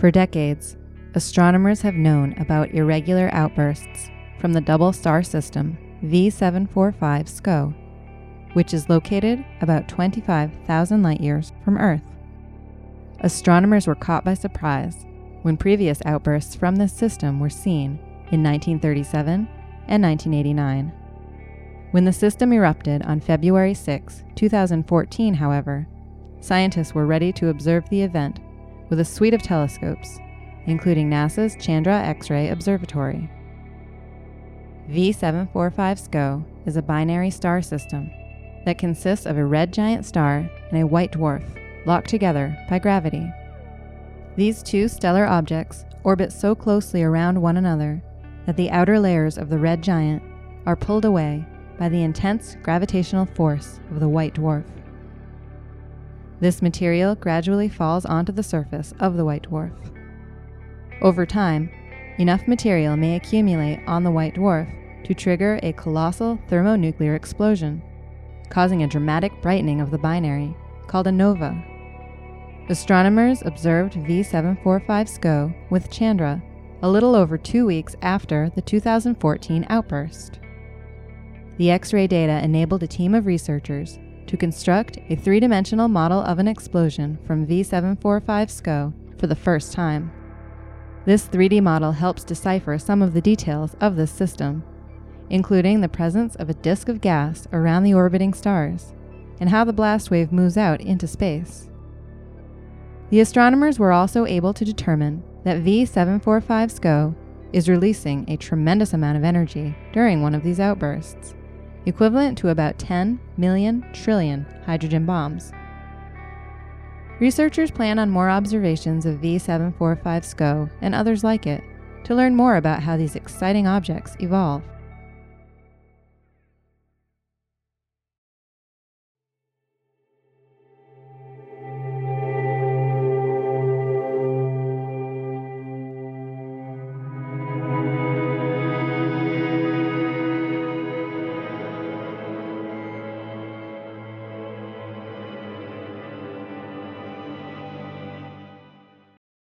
For decades, astronomers have known about irregular outbursts from the double star system V745 SCO, which is located about 25,000 light years from Earth. Astronomers were caught by surprise when previous outbursts from this system were seen in 1937 and 1989. When the system erupted on February 6, 2014, however, scientists were ready to observe the event with a suite of telescopes, including NASA's Chandra X ray Observatory. V745 SCO is a binary star system that consists of a red giant star and a white dwarf locked together by gravity. These two stellar objects orbit so closely around one another that the outer layers of the red giant are pulled away by the intense gravitational force of the white dwarf. This material gradually falls onto the surface of the white dwarf. Over time, enough material may accumulate on the white dwarf to trigger a colossal thermonuclear explosion, causing a dramatic brightening of the binary called a nova. Astronomers observed V745 SCO with Chandra a little over two weeks after the 2014 outburst. The X ray data enabled a team of researchers to construct a three dimensional model of an explosion from V745 SCO for the first time. This 3D model helps decipher some of the details of this system, including the presence of a disk of gas around the orbiting stars and how the blast wave moves out into space. The astronomers were also able to determine that V745 SCO is releasing a tremendous amount of energy during one of these outbursts, equivalent to about 10 million trillion hydrogen bombs. Researchers plan on more observations of V745 SCO and others like it to learn more about how these exciting objects evolve.